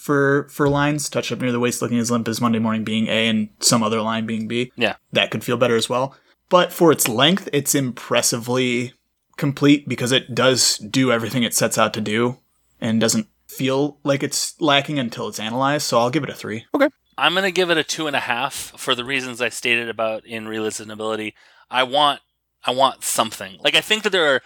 for for lines, Touch up near the waist, looking as limp as Monday morning being A, and some other line being B. Yeah. that could feel better as well. But for its length, it's impressively complete because it does do everything it sets out to do and doesn't feel like it's lacking until it's analyzed. So I'll give it a three. Okay, I'm gonna give it a two and a half for the reasons I stated about in re-listenability. I want I want something. Like I think that there are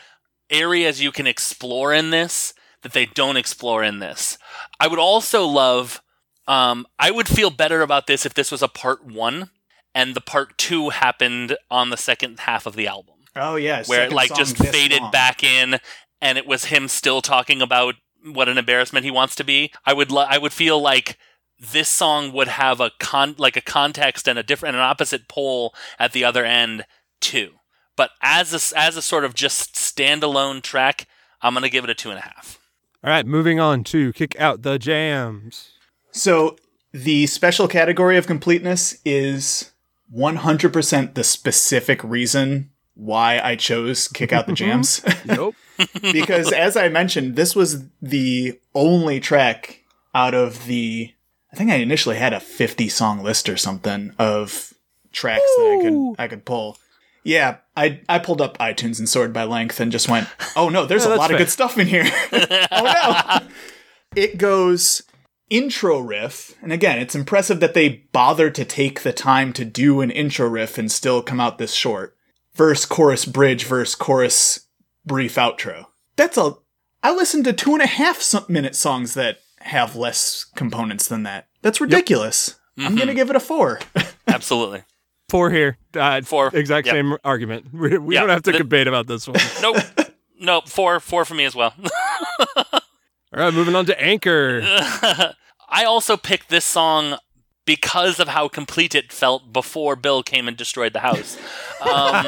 areas you can explore in this that they don't explore in this. I would also love um I would feel better about this if this was a part one and the part two happened on the second half of the album. Oh yeah, where it like just faded back in and it was him still talking about what an embarrassment he wants to be. I would li- i would feel like this song would have a con like a context and a different and an opposite pole at the other end too. But as a, as a sort of just standalone track i'm gonna give it a two and a half All right, moving on to kick out the jams. So the special category of completeness is 100% the specific reason why I chose Kick Out the [laughs] Jams. Nope. [laughs] [laughs] because as I mentioned, this was the only track out of the I think I initially had a 50 song list or something of tracks that I could I could pull. Yeah, I I pulled up iTunes and sorted by length and just went, oh no, there's Yeah, [laughs] oh, a lot fair. of good stuff in here. [laughs] oh no. It goes intro riff, and again, it's impressive that they bothered to take the time to do an intro riff and still come out this short. Verse, chorus, bridge, verse, chorus, brief outro. That's a. I listened to two and a half minute songs that have less components than that. That's ridiculous. I'm gonna mm-hmm. give it a four. [laughs] Absolutely. Four here. Uh, Four. Exact Yep. same argument. [laughs] We, we Yeah. don't have to The- debate about this one. [laughs] Nope. nope. Four. Four for me as well. [laughs] All right, moving on to Anchor. I also picked this song because of how complete it felt before Bill came and destroyed the house. Um,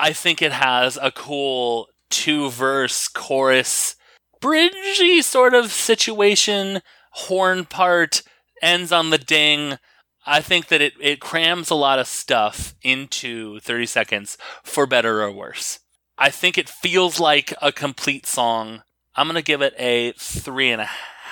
I think it has a cool two verse chorus, bridgey sort of situation, horn part, ends on the ding. I think that it, it crams a lot of stuff into 30 seconds for better or worse. I think it feels like a complete song. I'm going to give it a three and a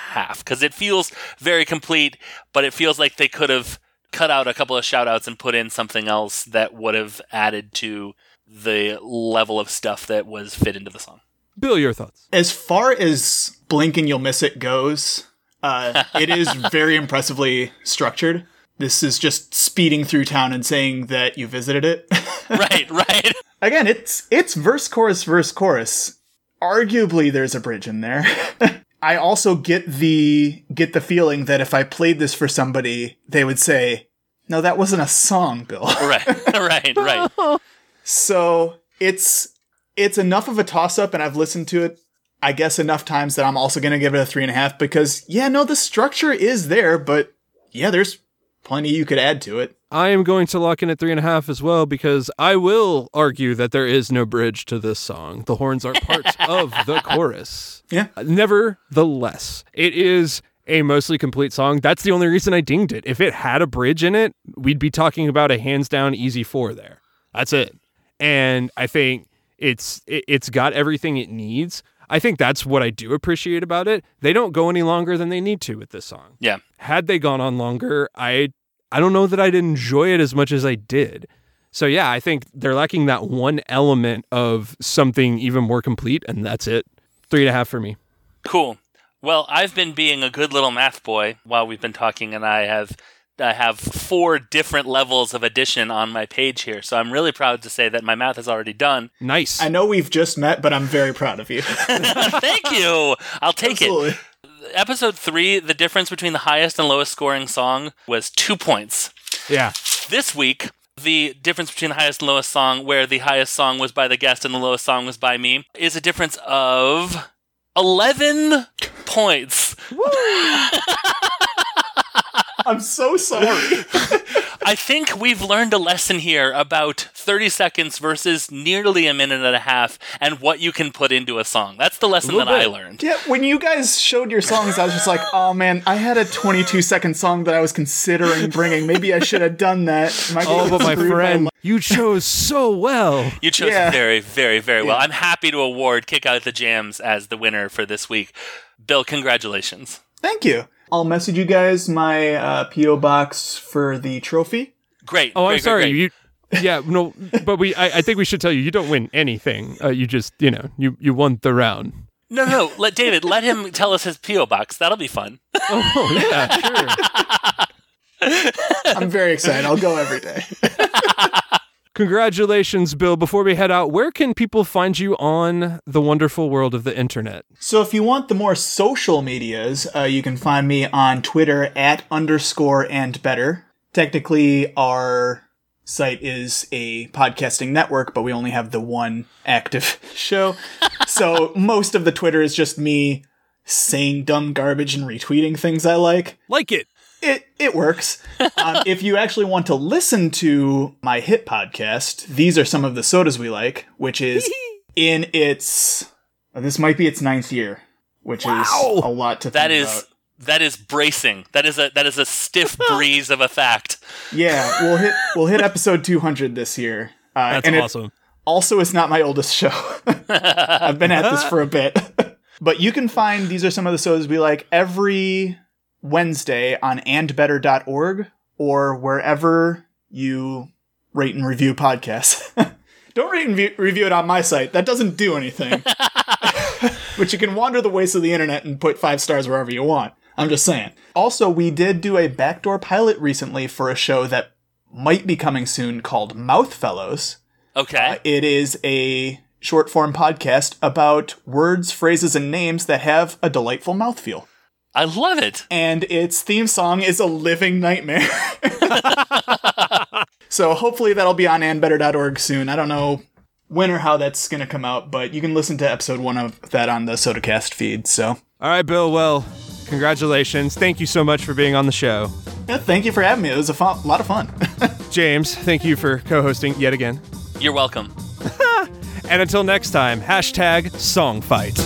half because it feels very complete, but it feels like they could have cut out a couple of shout outs and put in something else that would have added to the level of stuff that was fit into the song. Bill, your thoughts? as far as blink and you'll miss it goes, uh, it is [laughs] very impressively structured. This is just speeding through town and saying that you visited it. [laughs] right, right. Again, it's it's verse chorus verse chorus. Arguably, there's a bridge in there. [laughs] I also get the get the feeling that if I played this for somebody, they would say, "No, that wasn't a song, Bill." [laughs] Right, right, right. So it's it's enough of a toss up, and I've listened to it, I guess, enough times that I'm also gonna give it a three and a half because yeah, no, the structure is there, but yeah, there's plenty you could add to it. I am going to lock in at three and a half as well because I will argue that there is no bridge to this song. The horns are part [laughs] of the chorus. Yeah. Nevertheless, it is a mostly complete song. That's the only reason I dinged it. If it had a bridge in it, we'd be talking about a hands down easy four there. That's it. And I think it's it, it's got everything it needs. I think that's what I do appreciate about it. They don't go any longer than they need to with this song Yeah. had they gone on longer, I I don't know that I'd enjoy it as much as I did. So yeah, I think they're lacking that one element of something even more complete, and that's it. Three and a half for me. Cool. Well, I've been being a good little math boy while we've been talking, and I have I have four different levels of addition on my page here. So I'm really proud to say that my math is already done. Nice. I know we've just met, but I'm very proud of you. [laughs] Thank you. I'll take it. Episode three, the difference between the highest and lowest scoring song was two points. yeah. This week, the difference between the highest and lowest song, where the highest song was by the guest and the lowest song was by me, is a difference of 11 points. [laughs] [laughs] I'm so sorry. [laughs] I think we've learned a lesson here about 30 seconds versus nearly a minute and a half and what you can put into a song. That's the lesson that little I learned. yeah, when you guys showed your songs, I was just like, oh man, I had a 22 second song that I was considering bringing. Maybe I should have done that. Am I Oh, but my friend, li- you chose so well. You chose Yeah. very, very, very well. Yeah. I'm happy to award Kick Out the Jams as the winner for this week. Bill, congratulations. Thank you. I'll message you guys my uh, PO box for the trophy. Great. Oh, I'm sorry. Great, great. You, yeah, no, but we. I, I think we should tell you, you don't win anything. Uh, you just, you know, you you won the round. No, no, let David let him tell us his PO box. That'll be fun. [laughs] Oh yeah, sure. [laughs] I'm very excited. I'll go every day. [laughs] Congratulations, Bill. Before we head out, where can people find you on the wonderful world of the internet? So if you want the more social medias, uh, you can find me on Twitter at underscore and better. Technically, our site is a podcasting network, but we only have the one active [laughs] show. so most of the Twitter is just me saying dumb garbage and retweeting things I like. Like it. It it works. um, [laughs] if you actually want to listen to my hit podcast, these are some of the sodas we like, which is [laughs] in its uh, this might be its ninth year, which is a lot to That think is about. that is bracing. That is a that is a stiff [laughs] breeze of a fact. Yeah, we'll hit we'll hit episode 200 this year. Uh, That's and it awesome. also it's not my oldest show. I've been at this for a bit. but you can find these are some of the sodas we like every Wednesday on andbetter.org or wherever you rate and review podcasts. [laughs] Don't rate and view- review it on my site. That doesn't do anything. [laughs] [laughs] but you can wander the wastes of the internet and put five stars wherever you want. I'm just saying. Also, we did do a backdoor pilot recently for a show that might be coming soon called Mouth Fellows. Okay. Uh, it is a short form podcast about words, phrases, and names that have a delightful mouthfeel. I love it. And its theme song is a living nightmare. [laughs] so hopefully that'll be on andbetter.org soon. I don't know when or how that's going to come out, but you can listen to episode one of that on the SodaCast feed. So All right, Bill. Well, congratulations. Thank you so much for being on the show. yeah, thank you for having me. It was a fun, lot of fun. [laughs] James, thank you for co hosting yet again. You're welcome. [laughs] And until next time, hashtag song fight.